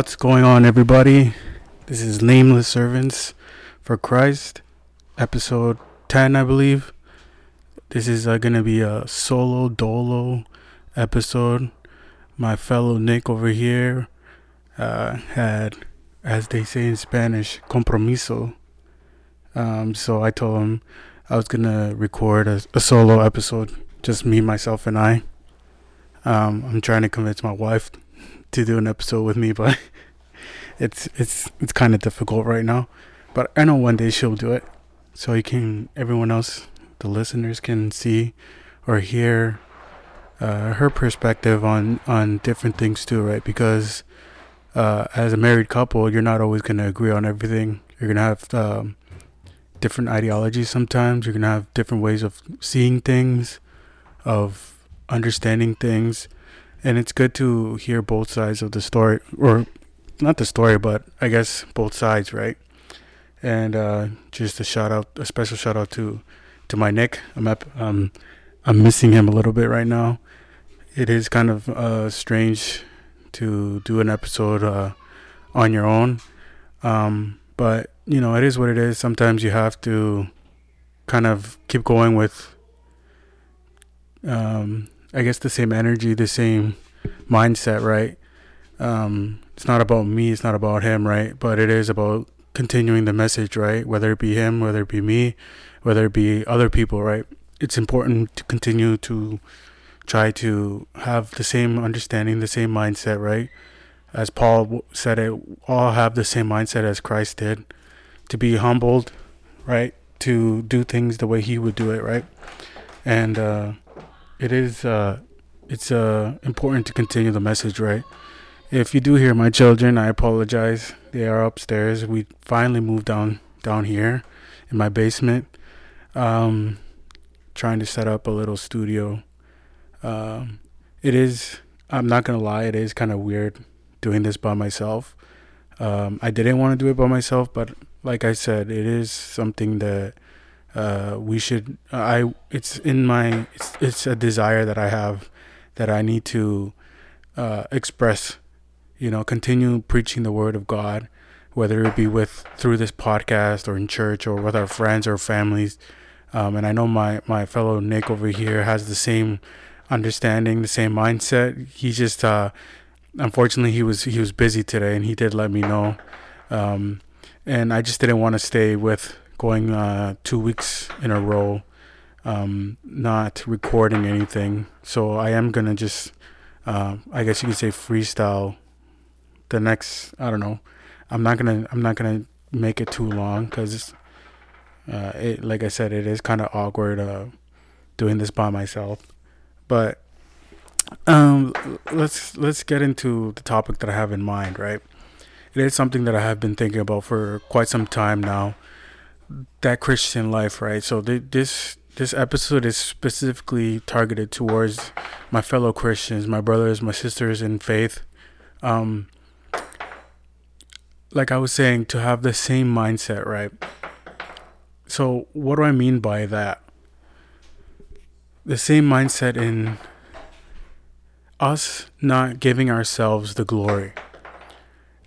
What's going on, everybody? This is Nameless Servants for Christ, episode 10, I believe. This is uh, going to be a solo dolo episode. My fellow Nic over here uh, had, as they say in Spanish, compromiso. Um, so I told him I was going to record a, a, solo episode, just me, myself, and I. Um, I'm trying to convince my wife to do an episode with me, but it's it's it's kind of difficult right now. But I know one day she'll do it, so you can everyone else, the listeners, can see or hear uh, her perspective on on different things too, right? Because uh, as a married couple, you're not always gonna agree on everything. You're gonna have um, different ideologies sometimes. You're gonna have different ways of seeing things, of understanding things and it's good to hear both sides of the story, or not the story, but I guess both sides, right? And uh, just a shout out, a special shout out to to my Nic. I'm up, um, I'm missing him a little bit right now. It is kind of uh, strange to do an episode uh, on your own, um, but you know it is what it is. Sometimes you have to kind of keep going with um, I guess the same energy, the same mindset, right? Um, it's not about me, it's not about him, right? But it is about continuing the message, right? Whether it be him, whether it be me, whether it be other people, right? It's important to continue to try to have the same understanding, the same mindset, right? As Paul said it, all have the same mindset as Christ did. To be humbled, right? To do things the way he would do it, right? And uh, it is uh, it's uh, important to continue the message, right? If you do hear my children, I apologize. They are upstairs. We finally moved down down here in my basement. Um, trying to set up a little studio. Um, it is. I'm not gonna lie. It is kind of weird doing this by myself. Um, I didn't want to do it by myself, but like I said, it is something that uh, we should i it's in my it's, it's a desire that i have that i need to uh, express you know continue preaching the word of god whether it be with through this podcast or in church or with our friends or families. Um, and i know my my fellow nick over here has the same understanding the same mindset. He just uh, unfortunately he was he was busy today and he did let me know. Um, and i just didn't want to stay with going uh, two weeks in a row, um, not recording anything. So I am gonna just, uh, I guess you could say, freestyle. The next, I don't know. I'm not gonna, I'm not gonna make it too long because, uh, it, like I said, it is kind of awkward uh, doing this by myself. But um, let's let's get into the topic that I have in mind. Right, it is something that I have been thinking about for quite some time now that Christian life, right? So th- this this episode is specifically targeted towards my fellow Christians, my brothers, my sisters in faith. Um, like I was saying, to have the same mindset, right? So what do I mean by that? The same mindset in us not giving ourselves the glory.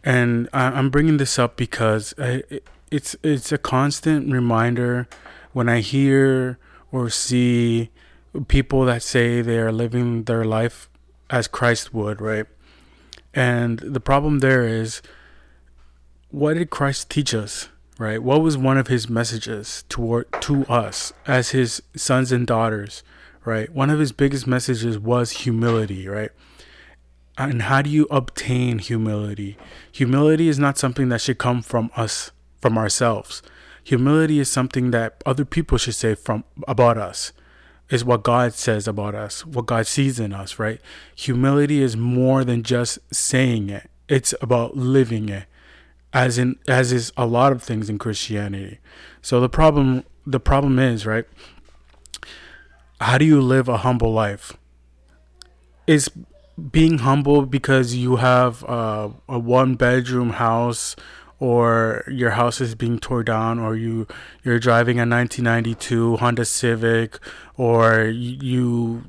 And I, am bringing this up because I, it's it's a constant reminder when I hear or see people that say they are living their life as Christ would, right? And the problem there is what did Christ teach us, right? What was one of his messages toward to us as his sons and daughters, right? One of his biggest messages was humility, right? And how do you obtain humility? Humility is not something that should come from us from ourselves. Humility is something that other people should say from about us. Is what God says about us, what God sees in us, right? Humility is more than just saying it. It's about living it. As in as is a lot of things in Christianity. So the problem the problem is, right? How do you live a humble life? Is being humble because you have a, a one bedroom house or your house is being torn down or you you're driving a 1992 Honda Civic or you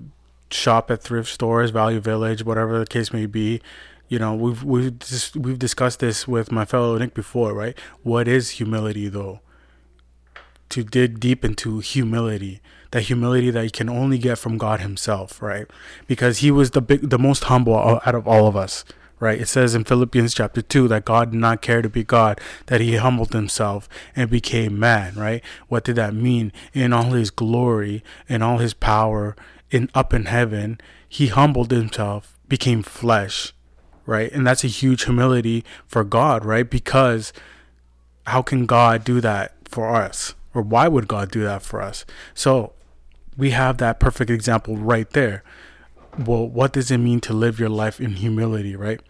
shop at thrift stores, Value Village, whatever the case may be, You know, we've we've we've discussed this with my fellow Nic before, right? What is humility though? To dig deep into humility, that humility that you can only get from God Himself, right? Because He was the big, the most humble out of all of us, right? It says in Philippians chapter 2 that God did not care to be God, that he humbled himself and became man, right? What did that mean? In all his glory, in all his power, in up in heaven, he humbled himself, became flesh, right? And that's a huge humility for God, right? Because how can God do that for us? Or why would God do that for us? So we have that perfect example right there well what does it mean to live your life in humility right?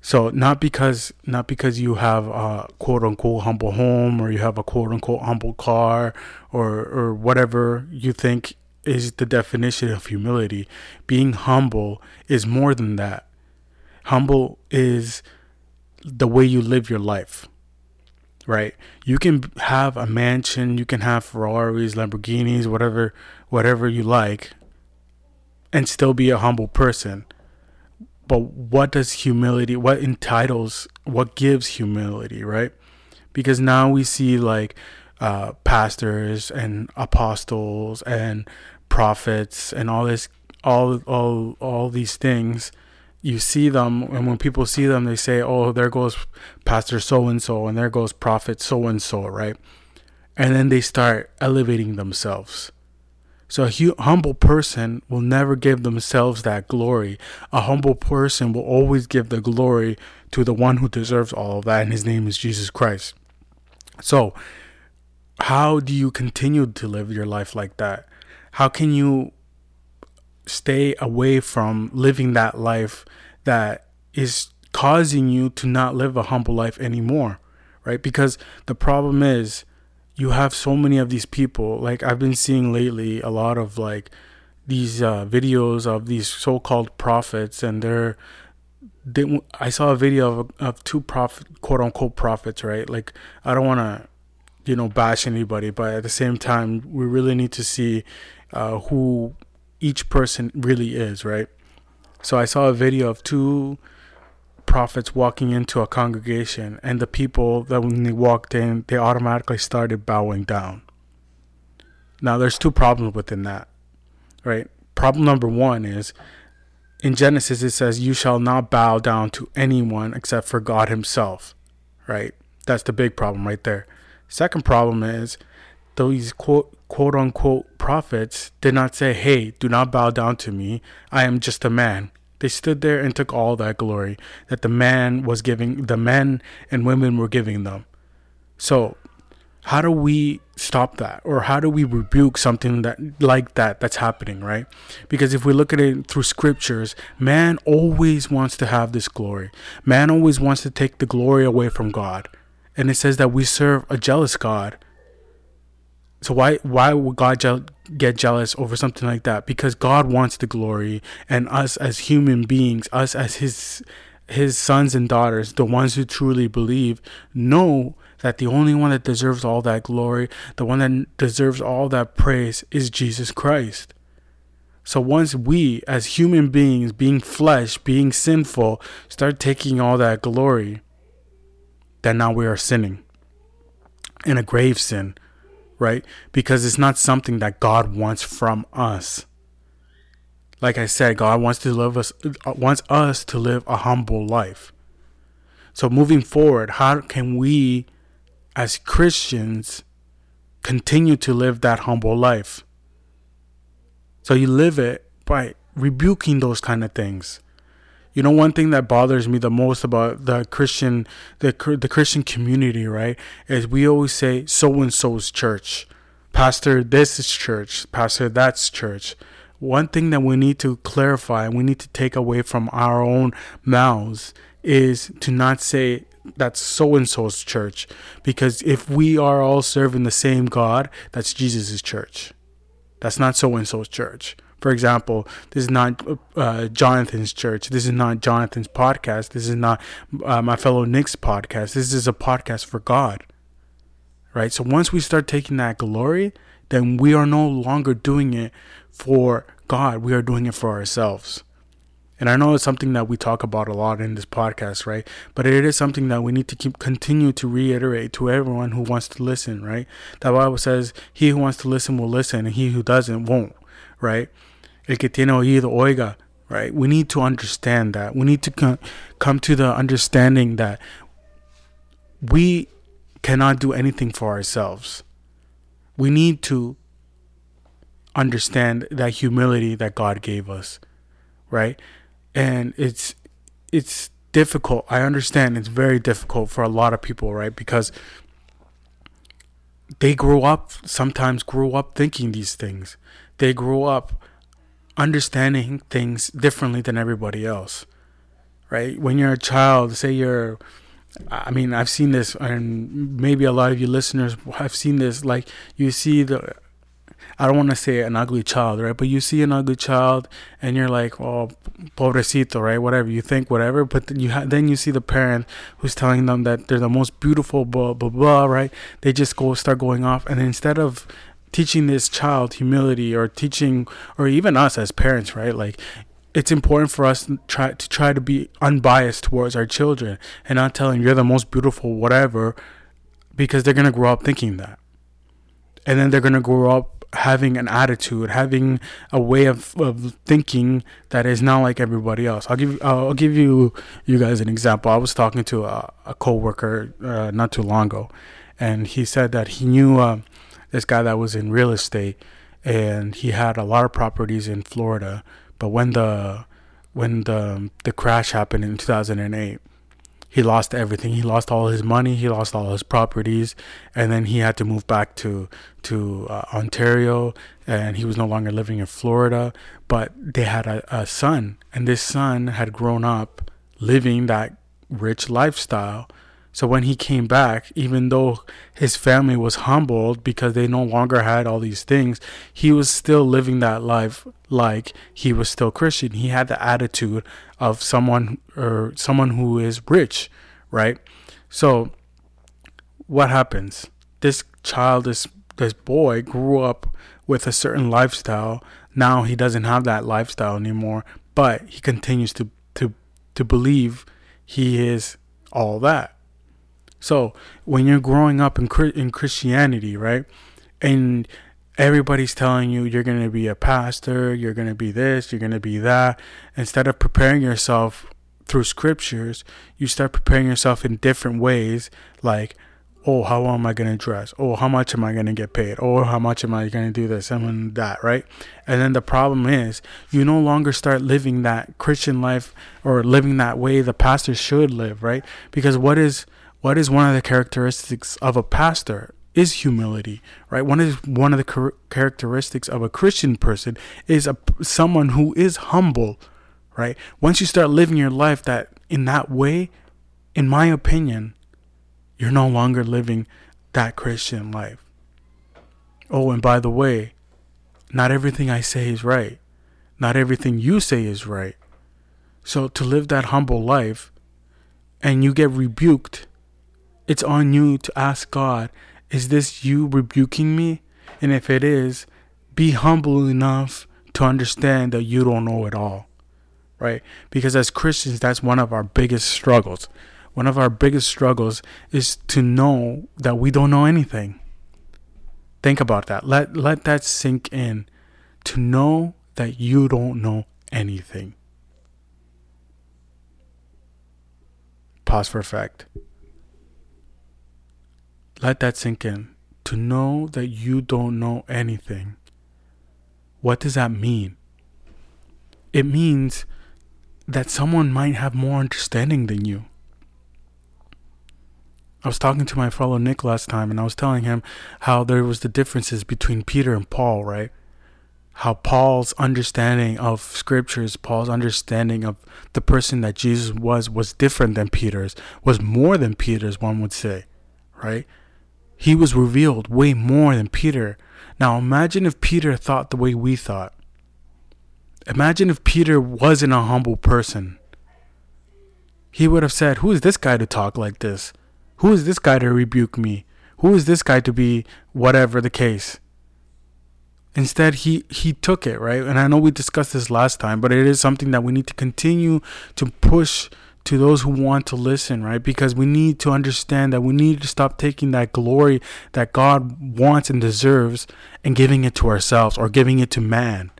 So not because not because you have a quote unquote humble home or you have a quote unquote humble car or or whatever you think is the definition of humility. Being humble is more than that. Humble is the way you live your life right? You can have a mansion you can have ferraris lamborghinis whatever whatever you like and still be a humble person. But what does humility, what entitles, what gives humility, right? Because now we see like uh, pastors and apostles and prophets and all this, all, all, all these things. You see them, and when people see them, they say, "Oh, there goes Pastor so and so, and there goes Prophet so and so," right? And then they start elevating themselves so a humble person will never give themselves that glory. A humble person will always give the glory to the one who deserves all of that, and his name is Jesus Christ. So, how do you continue to live your life like that? How can you stay away from living that life that is causing you to not live a humble life anymore? Right? Because the problem is, you have so many of these people. Like I've been seeing lately a lot of like these uh, videos of these so-called prophets, and they're they, I saw a video of, of two prophet, quote unquote prophets, right? Like I don't want to, you know, bash anybody, but at the same time, we really need to see uh, who each person really is, right? So I saw a video of two prophets walking into a congregation, and the people that when they walked in, they automatically started bowing down. Now, there's two problems within that, right? Problem number one is in Genesis, it says, You shall not bow down to anyone except for God Himself, right? That's the big problem right there. Second problem is these quote, quote unquote prophets did not say, Hey, do not bow down to me. I am just a man. They stood there and took all that glory that the man was giving, the men and women were giving them. So, how do we stop that? Or how do we rebuke something that like that that's happening right? Because if we look at it through scriptures man always wants to have this glory. Man always wants to take the glory away from god. And it says that we serve a jealous god so why why would God je- get jealous over something like that? Because God wants the glory, and us as human beings, us as His His sons and daughters, the ones who truly believe, know that the only one that deserves all that glory, the one that deserves all that praise, is Jesus Christ. So once we, as human beings, being flesh, being sinful, start taking all that glory, then now we are sinning in a grave sin right? Because it's not something that God wants from us. Like I said, God wants to live us uh, wants us to live a humble life. So moving forward, how can we as Christians continue to live that humble life? So you live it by rebuking those kind of things. You know, one thing that bothers me the most about the Christian, the the Christian community, right, is we always say so and so's church, pastor this is church, pastor that's church. One thing that we need to clarify, we need to take away from our own mouths, is to not say that's so and so's church, because if we are all serving the same God, that's Jesus' church. That's not so and so's church. For example, this is not uh, Jonathan's church. This is not Jonathan's podcast. This is not uh, my fellow Nic's podcast. This is a podcast for God. Right? So once we start taking that glory, then we are no longer doing it for God. We are doing it for ourselves. And I know it's something that we talk about a lot in this podcast, right? But it is something that we need to keep continue to reiterate to everyone who wants to listen, right? The Bible says, "He who wants to listen will listen, and he who doesn't won't." Right? El que tiene oído oiga. Right? We need to understand that. We need to come to the understanding that we cannot do anything for ourselves. We need to understand that humility that God gave us, right? And it's it's difficult. I understand it's very difficult for a lot of people, right? Because they grew up sometimes grew up thinking these things. They grew up understanding things differently than everybody else. Right? When you're a child, say you're I mean, I've seen this, and maybe a lot of you listeners have seen this. Like, you see the, I don't want to say an ugly child, right? But you see an ugly child, and you're like, oh, pobrecito, right? Whatever you think, whatever. But then you ha- then you see the parent who's telling them that they're the most beautiful, blah blah blah, right? They just go start going off, and instead of teaching this child humility or teaching or even us as parents right? Like it's important for us to try to try to be unbiased towards our children and not telling you're the most beautiful whatever because they're going to grow up thinking that. And then they're going to grow up having an attitude having a way of, of thinking that is not like everybody else. I'll give i'll give you you guys an example. I was talking to a, a coworker uh, not too long ago and he said that he knew uh, this guy that was in real estate and he had a lot of properties in florida but when the when the the crash happened in 2008, he lost everything. He lost all his money. He lost all his properties, and then he had to move back to to uh, Ontario, and he was no longer living in Florida. But they had a, a son, and this son had grown up living that rich lifestyle so when he came back, even though his family was humbled because they no longer had all these things, he was still living that life like he was still Christian. He had the attitude of someone or someone who is rich, right? So what happens? This child, this this boy grew up with a certain lifestyle. Now he doesn't have that lifestyle anymore, but he continues to to to believe he is all that so when you're growing up in in Christianity, right, and everybody's telling you you're going to be a pastor, you're going to be this, you're going to be that, instead of preparing yourself through scriptures, you start preparing yourself in different ways, like oh, how am I going to dress? Oh, how much am I going to get paid? Oh, how much am I going to do this and that, right? And then the problem is you no longer start living that Christian life or living that way the pastor should live, right? Because what is what is one of the characteristics of a pastor is humility, right? One is one of the characteristics of a Christian person is a someone who is humble, right? Once you start living your life that in that way, in my opinion, you're no longer living that Christian life. Oh, and by the way, not everything I say is right. Not everything you say is right. So to live that humble life and you get rebuked it's on you to ask God, is this you rebuking me? And if it is, be humble enough to understand that you don't know it all. Right? Because as Christians, that's one of our biggest struggles. One of our biggest struggles is to know that we don't know anything. Think about that. Let let that sink in. To know that you don't know anything. Pause for effect. Let that sink in. To know that you don't know anything. What does that mean? It means that someone might have more understanding than you. I was talking to my fellow Nic last time and I was telling him how there was the differences between Peter and Paul, right? How Paul's understanding of scriptures, Paul's understanding of the person that Jesus was was different than Peter's, was more than Peter's, one would say, right? He was revealed way more than Peter. Now imagine if Peter thought the way we thought. Imagine if Peter wasn't a humble person. He would have said, Who is this guy to talk like this? Who is this guy to rebuke me? Who is this guy to be whatever the case? Instead, he he took it right, and I know we discussed this last time, but it is something that we need to continue to push to those who want to listen, right? Because we need to understand that we need to stop taking that glory that God wants and deserves and giving it to ourselves or giving it to man.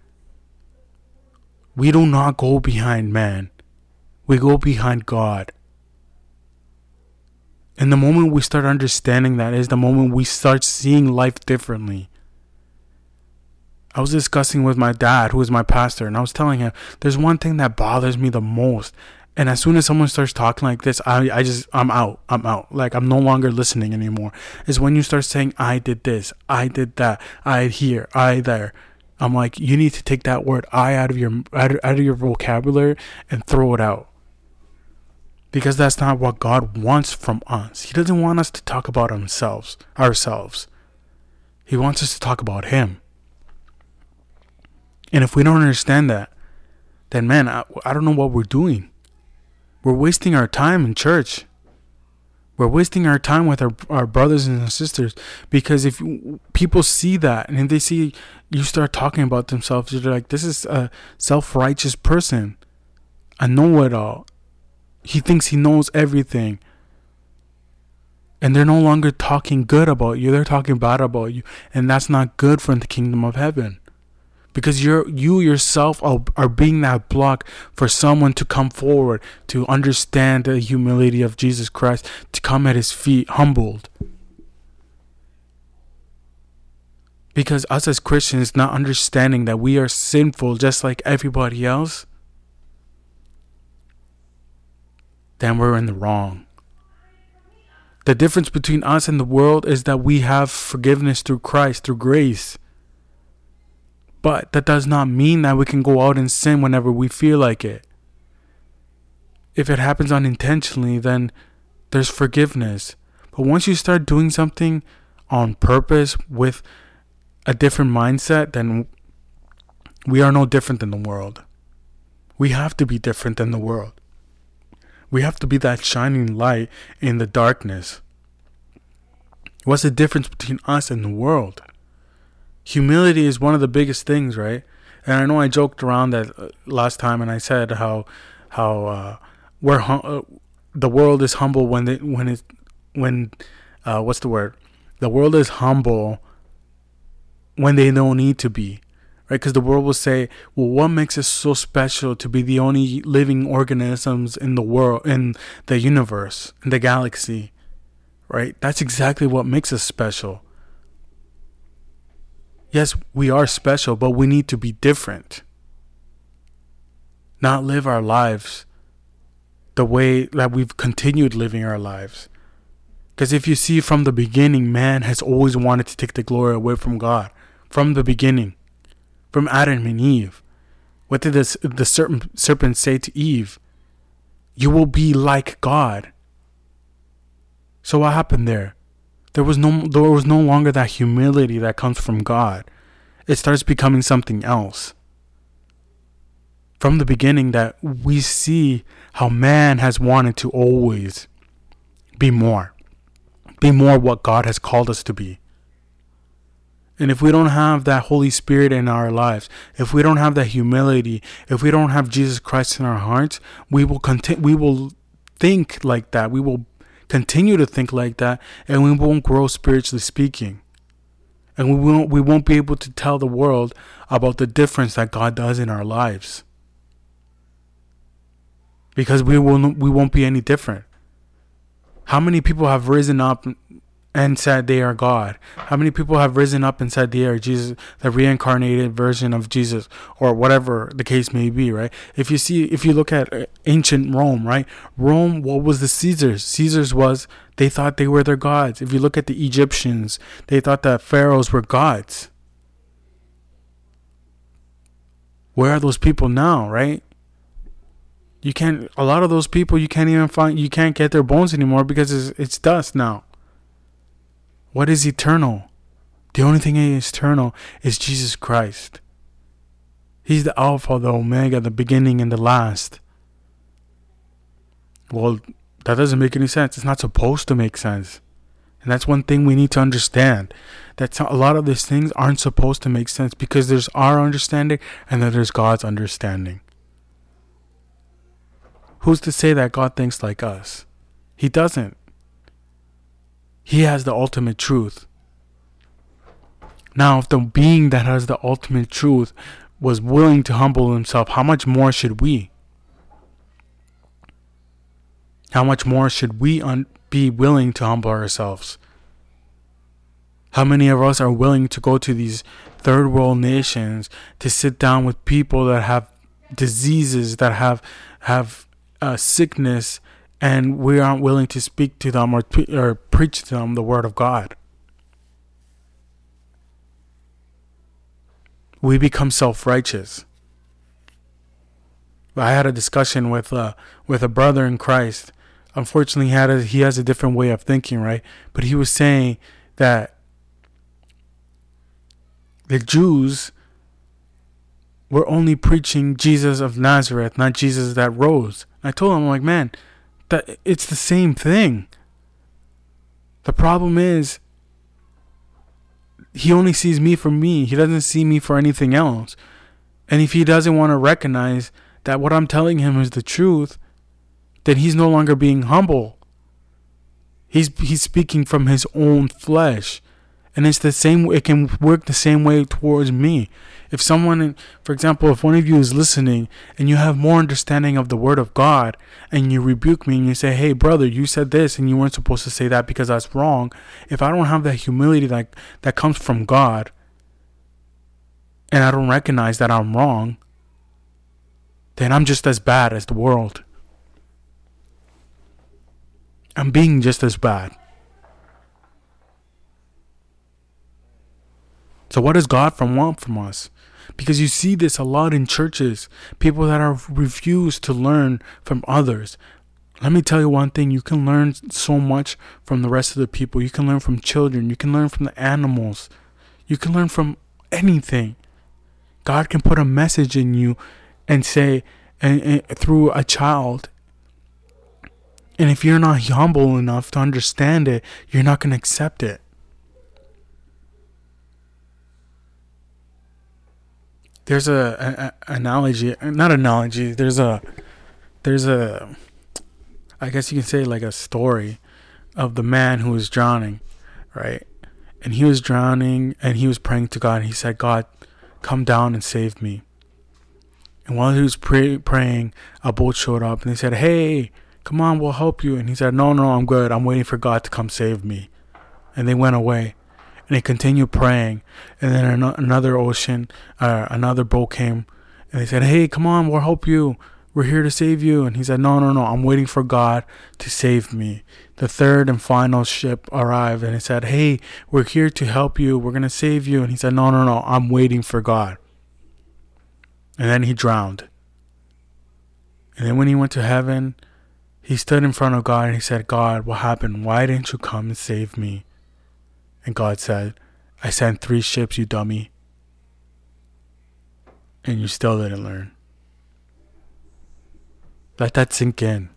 We do not go behind man. We go behind God. And the moment we start understanding that is the moment we start seeing life differently. I was discussing with my dad, who is my pastor, and I was telling him there's one thing that bothers me the most. And as soon as someone starts talking like this, I, I just, I'm out. I'm out. Like, I'm no longer listening anymore. Is when you start saying, I did this, I did that, I here, I there. I'm like, you need to take that word I out of your out of, out of your vocabulary and throw it out. Because that's not what God wants from us. He doesn't want us to talk about ourselves, ourselves. He wants us to talk about him. And if we don't understand that, then man, I, I don't know what we're doing. We're wasting our time in church. We're wasting our time with our, our brothers and sisters because if people see that and if they see you start talking about themselves, you're like, this is a self righteous person, a know it all. He thinks he knows everything. And they're no longer talking good about you, they're talking bad about you. And that's not good for the kingdom of heaven because you're you yourself are, are being that block for someone to come forward to understand the humility of Jesus Christ to come at his feet humbled. Because us as Christians not understanding that we are sinful just like everybody else then we're in the wrong. The difference between us and the world is that we have forgiveness through Christ through grace but that does not mean that we can go out and sin whenever we feel like it. If it happens unintentionally, then there's forgiveness. But once you start doing something on purpose with a different mindset, then we are no different than the world. We have to be different than the world. We have to be that shining light in the darkness. What's the difference between us and the world? Humility is one of the biggest things, right? And I know I joked around that uh, last time, and I said how how uh, we're hum- uh, the world is humble when they when it when uh, what's the word? The world is humble when they don't need to be, right? Because the world will say, "Well, what makes us so special to be the only living organisms in the world, in the universe, in the galaxy?" Right? That's exactly what makes us special yes, we are special, but we need to be different. Not live our lives the way that we've continued living our lives. Because if you see from the beginning, man has always wanted to take the glory away from God. From the beginning, from Adam and Eve. What did this, the serpent, serpent say to Eve? You will be like God. So what happened there? There was no there was no longer that humility that comes from God. It starts becoming something else. From the beginning that we see how man has wanted to always be more. Be more what God has called us to be. And if we don't have that Holy Spirit in our lives, if we don't have that humility, if we don't have Jesus Christ in our hearts, we will continue we will think like that. We will continue to think like that and we won't grow spiritually speaking. And we won't we won't be able to tell the world about the difference that God does in our lives. Because we will we won't be any different. How many people have risen up and said they are God? How many people have risen up and said they are Jesus, the reincarnated version of Jesus, or whatever the case may be, right? If you see, if you look at uh, ancient Rome, right? Rome, what was the Caesars? Caesars was, they thought they were their gods. If you look at the Egyptians, they thought that pharaohs were gods. Where are those people now, right? You can't, a lot of those people, you can't even find, you can't get their bones anymore because it's, it's dust now. What is eternal? The only thing that is eternal is Jesus Christ. He's the Alpha, the Omega, the beginning and the last. Well, that doesn't make any sense. It's not supposed to make sense. And that's one thing we need to understand. That a lot of these things aren't supposed to make sense because there's our understanding and then there's God's understanding. Who's to say that God thinks like us? He doesn't. He has the ultimate truth. Now, if the being that has the ultimate truth was willing to humble himself, how much more should we? How much more should we un- be willing to humble ourselves? How many of us are willing to go to these third world nations to sit down with people that have diseases, that have have uh, sickness, and we aren't willing to speak to them or, or preach to them the word of God? we become self-righteous. I had a discussion with uh, with a brother in Christ. Unfortunately, he had a, he has a different way of thinking, right? But he was saying that the Jews were only preaching Jesus of Nazareth, not Jesus that rose. I told him, I'm like, man, that it's the same thing. The problem is he only sees me for me. He doesn't see me for anything else. And if he doesn't want to recognize that what I'm telling him is the truth, then he's no longer being humble. He's he's speaking from his own flesh. And it's the same it can work the same way towards me. If someone, for example, if one of you is listening and you have more understanding of the Word of God and you rebuke me and you say, hey, brother, you said this and you weren't supposed to say that because that's wrong. If I don't have that humility that, that comes from God and I don't recognize that I'm wrong, then I'm just as bad as the world. I'm being just as bad. So, what does God from want from us? Because you see this a lot in churches. People that are refused to learn from others. Let me tell you one thing you can learn so much from the rest of the people. You can learn from children. You can learn from the animals. You can learn from anything. God can put a message in you and say, and, and through a child. And if you're not humble enough to understand it, you're not going to accept it. There's a, a, a, analogy, not analogy. There's a there's a I guess you can say like a story of the man who was drowning, right? And he was drowning and he was praying to God. And he said, "God, come down and save me." And while he was pray, praying, a boat showed up and they said, "Hey, come on, we'll help you." And he said, "No, no, I'm good. I'm waiting for God to come save me." And they went away and he continued praying. And then another ocean, uh, another boat came, and they said, "Hey, come on, we'll help you. We're here to save you." And he said, "No, no, no. I'm waiting for God to save me." The third and final ship arrived, and it said, "Hey, we're here to help you. We're gonna save you." And he said, "No, no, no. I'm waiting for God." And then he drowned. And then when he went to heaven, he stood in front of God and he said, God, what happened? Why didn't you come and save me? And God said, I sent three ships, you dummy. And you still didn't learn. Let that sink in.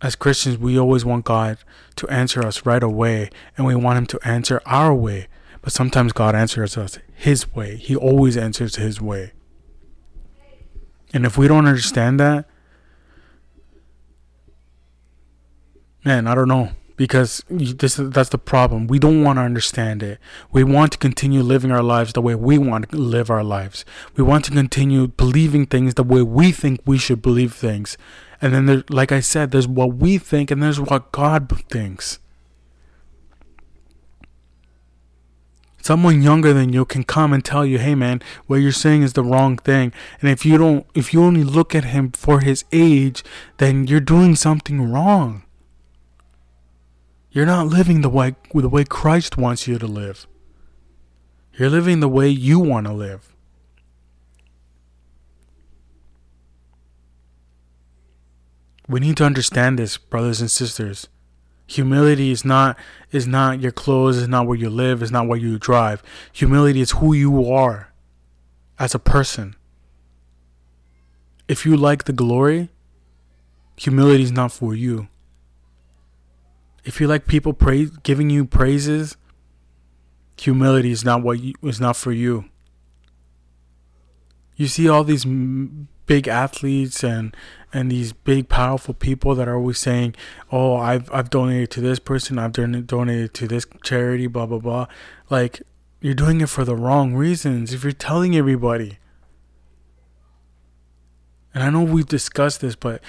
As Christians, we always want God to answer us right away, and we want Him to answer our way. But sometimes God answers us His way. He always answers His way. And if we don't understand that, man, I don't know because this that's the problem. We don't want to understand it. We want to continue living our lives the way we want to live our lives. We want to continue believing things the way we think we should believe things. And then there, like I said, there's what we think and there's what God thinks. Someone younger than you can come and tell you, "Hey man, what you're saying is the wrong thing." And if you don't if you only look at him for his age, then you're doing something wrong. You're not living the way the way Christ wants you to live. You're living the way you want to live. We need to understand this, brothers and sisters. Humility is not is not your clothes, is not where you live, is not where you drive. Humility is who you are as a person. If you like the glory, humility is not for you. If you like people praise, giving you praises, humility is not what you, is not for you. You see all these big athletes and and these big powerful people that are always saying, "Oh, I've I've donated to this person, I've don- donated to this charity, blah blah blah." Like you're doing it for the wrong reasons. If you're telling everybody, and I know we've discussed this, but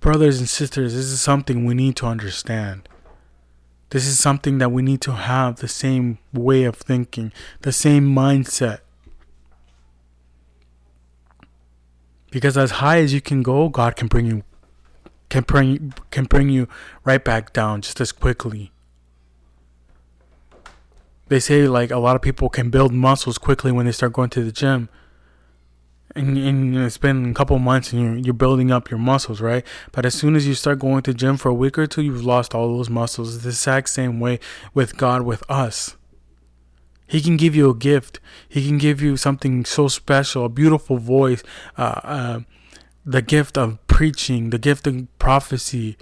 brothers and sisters, this is something we need to understand. This is something that we need to have the same way of thinking, the same mindset. Because as high as you can go, God can bring you can bring can bring you right back down just as quickly. They say like a lot of people can build muscles quickly when they start going to the gym. And, and it's been a couple months and you're, you're building up your muscles, right? But as soon as you start going to gym for a week or two, you've lost all those muscles. It's the exact same way with God, with us. He can give you a gift. He can give you something so special, a beautiful voice, uh, uh, the gift of preaching, the gift of prophecy.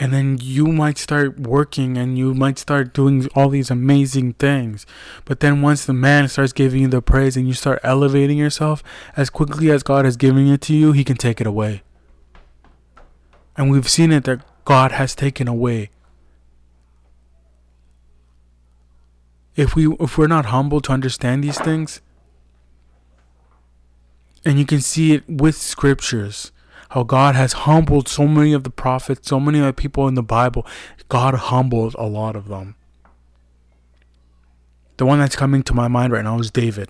And then you might start working and you might start doing all these amazing things. But then once the man starts giving you the praise and you start elevating yourself, as quickly as God has given it to you, he can take it away. And we've seen it that God has taken away if we if we're not humble to understand these things and you can see it with scriptures how God has humbled so many of the prophets, so many of the people in the Bible. God humbled a lot of them. The one that's coming to my mind right now is David.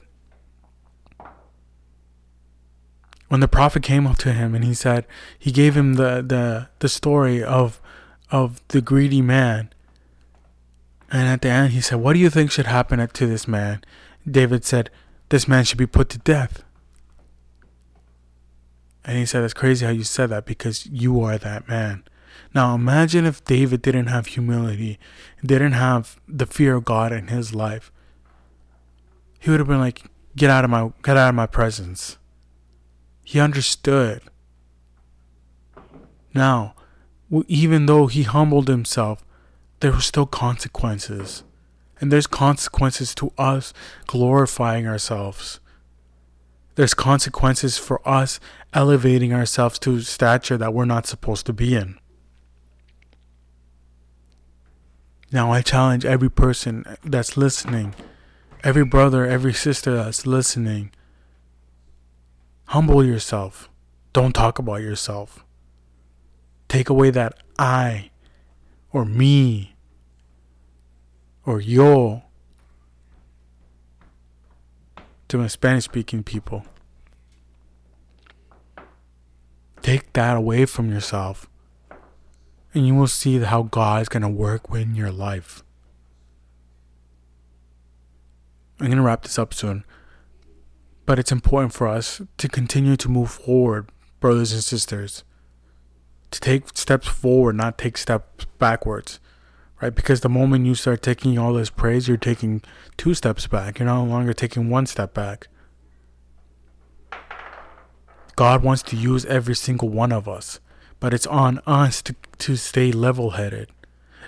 When the prophet came up to him and he said he gave him the, the, the story of of the greedy man and at the end, he said, What do you think should happen to this man? David said, This man should be put to death. And he said, It's crazy how you said that because you are that man. Now imagine if David didn't have humility, didn't have the fear of God in his life. He would have been like, Get out of my get out of my presence. He understood. Now, even though he humbled himself, there were still consequences. And there's consequences to us glorifying ourselves. There's consequences for us elevating ourselves to stature that we're not supposed to be in. Now, I challenge every person that's listening, every brother, every sister that's listening. Humble yourself. Don't talk about yourself. Take away that I or me or yo to my Spanish speaking people. Take that away from yourself, and you will see how God is going to work in your life. I'm going to wrap this up soon, but it's important for us to continue to move forward, brothers and sisters to take steps forward, not take steps backwards, right? Because the moment you start taking all this praise, you're taking two steps back. You're no longer taking one step back. God wants to use every single one of us, but it's on us to, to stay level headed.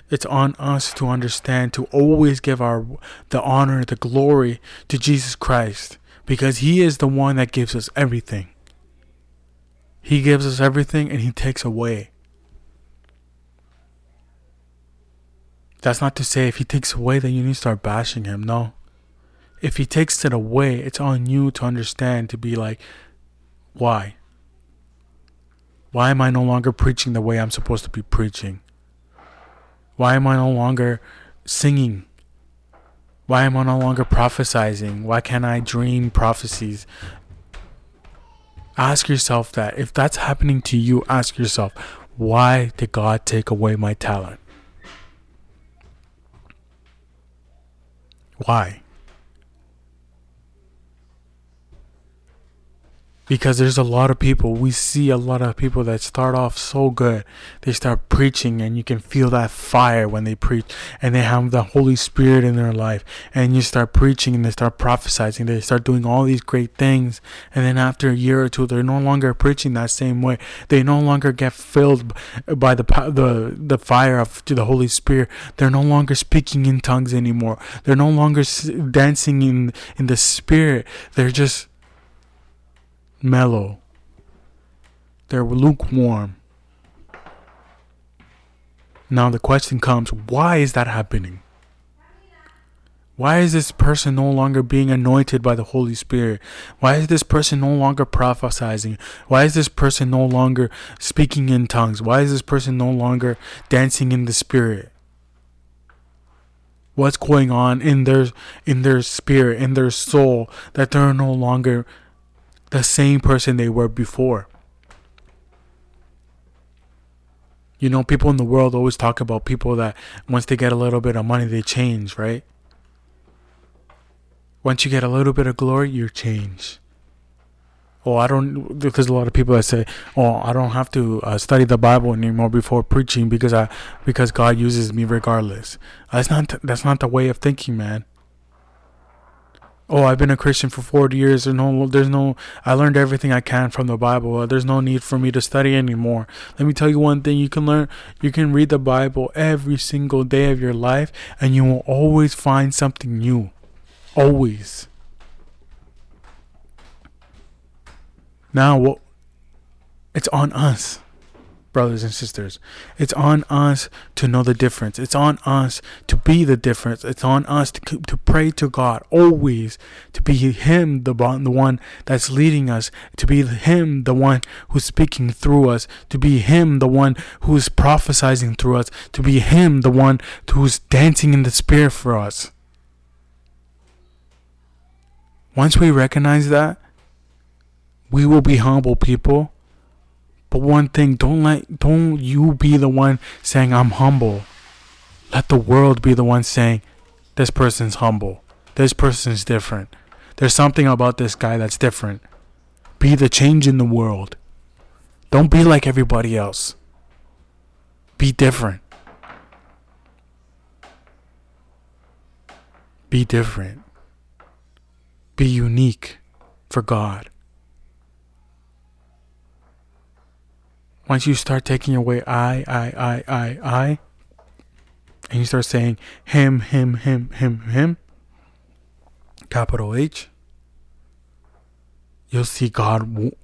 It's on us to understand to always give our the honor, the glory to Jesus Christ because he is the one that gives us everything. He gives us everything and He takes away. That's not to say if He takes away, then you need to start bashing Him. No. If He takes it away, it's on you to understand, to be like, why? Why am I no longer preaching the way I'm supposed to be preaching? Why am I no longer singing? Why am I no longer prophesizing? Why can't I dream prophecies? Ask yourself that. If that's happening to you, ask yourself, why did God take away my talent? Why? Because there's a lot of people we see a lot of people that start off so good they start preaching and you can feel that fire when they preach and they have the holy spirit in their life and you start preaching and they start prophesying they start doing all these great things and then after a year or two they're no longer preaching that same way. They no longer get filled by the the the fire of to the holy spirit. They're no longer speaking in tongues anymore. They're no longer dancing in in the spirit. They're just mellow. They're lukewarm. Now the question comes why is that happening? Why is this person no longer being anointed by the Holy Spirit? Why is this person no longer prophesying? Why is this person no longer speaking in tongues? Why is this person no longer dancing in the Spirit? What's going on in their in their spirit, in their soul, that they're no longer the same person they were before. You know, people in the world always talk about people that once they get a little bit of money, they change, right? Once you get a little bit of glory, you change. Oh, I don't. There's a lot of people that say, "Oh, I don't have to uh, study the Bible anymore before preaching because I because God uses me regardless." That's not that's not the way of thinking, man oh i've been a christian for 40 years. There's no there's no i learned everything i can from the bible. Uh, there's no need for me to study anymore. Let me tell you one thing. You can learn you can read the bible every single day of your life and you will always find something new. Always. Now what it's on us brothers and sisters. It's on us to know the difference. It's on us to be the difference. It's on us to, to pray to God always, to be Him, the, the one that's leading us, to be Him, the one who's speaking through us, to be Him, the one who's prophesying through us, to be Him, the one who's dancing in the Spirit for us. Once we recognize that, we will be humble people but one thing, don't let don't you be the one saying I'm humble. Let the world be the one saying this person's humble. This person's different. There's something about this guy that's different. Be the change in the world. Don't be like everybody else. Be different. Be different. Be unique for God. Once you start taking away I, I, I, I, I, and you start saying him, him, him, him, him, capital H, you'll see God w-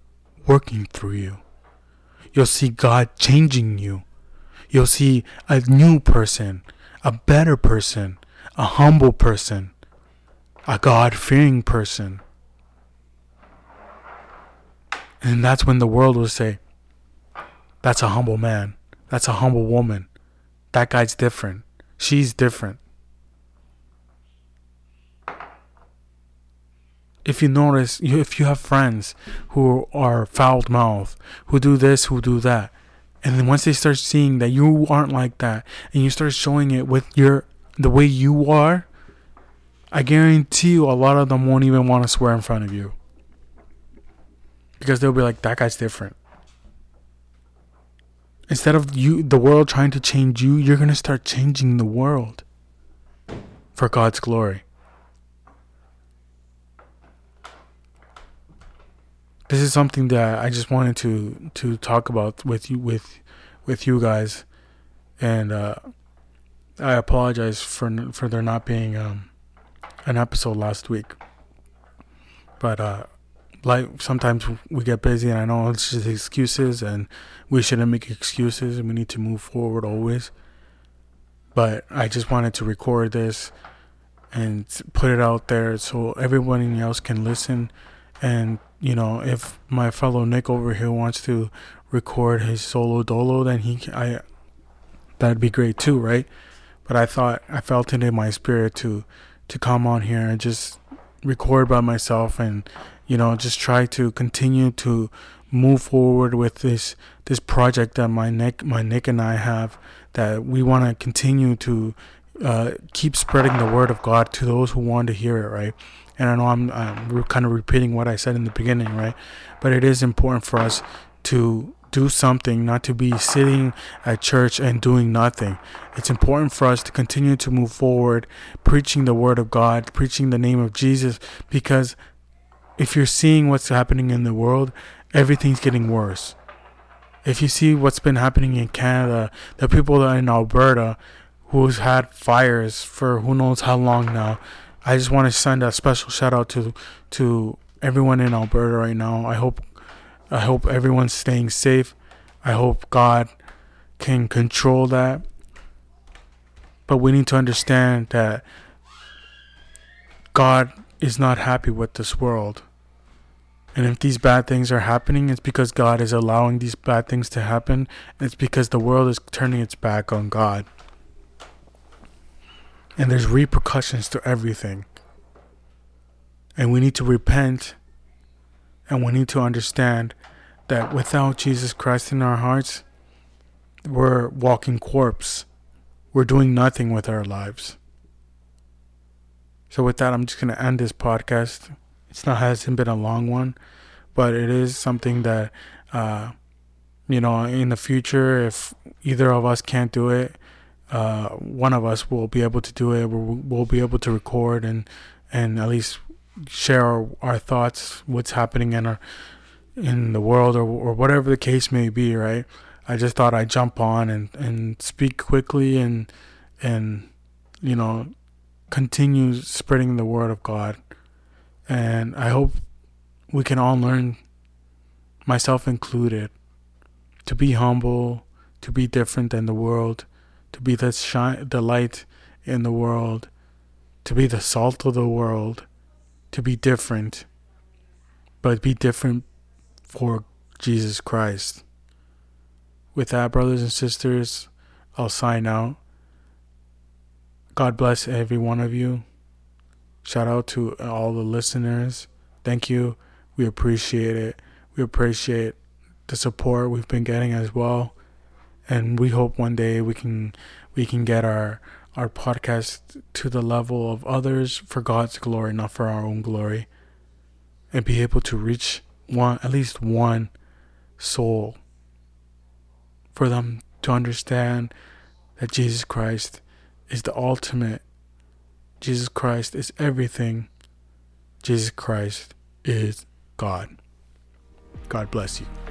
working through you. You'll see God changing you. You'll see a new person, a better person, a humble person, a God fearing person. And that's when the world will say, that's a humble man. That's a humble woman. That guy's different. She's different. If you notice, if you have friends who are foul mouthed, who do this, who do that, and then once they start seeing that you aren't like that, and you start showing it with your the way you are, I guarantee you a lot of them won't even want to swear in front of you. Because they'll be like, that guy's different instead of you the world trying to change you you're going to start changing the world for God's glory. This is something that I just wanted to to talk about with you with with you guys. And uh, I apologize for for there not being um, an episode last week. But uh, like sometimes we get busy and I know it's just excuses and we shouldn't make excuses and we need to move forward always. But I just wanted to record this and put it out there so everyone else can listen and you know if my fellow Nic over here wants to record his solo dolo then he I that'd be great too, right? But I thought I felt it in my spirit to to come on here and just record by myself and you know just try to continue to move forward with this this project that my Nic my Nic and I have that we want to continue to uh, keep spreading the word of God to those who want to hear it right And I know I'm, I'm kind of repeating what I said in the beginning, right? But it is important for us to do something, not to be sitting at church and doing nothing. It's important for us to continue to move forward, preaching the word of God, preaching the name of Jesus, because if you're seeing what's happening in the world, everything's getting worse. If you see what's been happening in Canada, the people in Alberta who's had fires for who knows how long now, I just want to send a special shout out to to everyone in Alberta right now. I hope I hope everyone's staying safe. I hope God can control that. But we need to understand that God is not happy with this world. And if these bad things are happening, it's because God is allowing these bad things to happen. It's because the world is turning its back on God. And there's repercussions to everything. And we need to repent and we need to understand that without Jesus Christ in our hearts, we're walking corpse. We're doing nothing with our lives. So with that, I'm just gonna end this podcast. It's not hasn't been a long one, but it is something that, uh, you know, in the future, if either of us can't do it, uh, one of us will be able to do it. We'll, we'll be able to record and and at least share our, our thoughts, what's happening in our in the world, or or whatever the case may be. Right. I just thought I'd jump on and and speak quickly and and you know continue spreading the word of God. And I hope we can all learn, myself included, to be humble, to be different than the world, to be the shine, the light in the world, to be the salt of the world, to be different, but be different for Jesus Christ. With that, brothers and sisters, I'll sign out. God bless every one of you. Shout out to all the listeners. Thank you. We appreciate it. We appreciate the support we've been getting as well. And we hope one day we can we can get our our podcast to the level of others for God's glory, not for our own glory. And be able to reach one at least one soul for them to understand that Jesus Christ is the ultimate. Jesus Christ is everything. Jesus Christ is God. God bless you.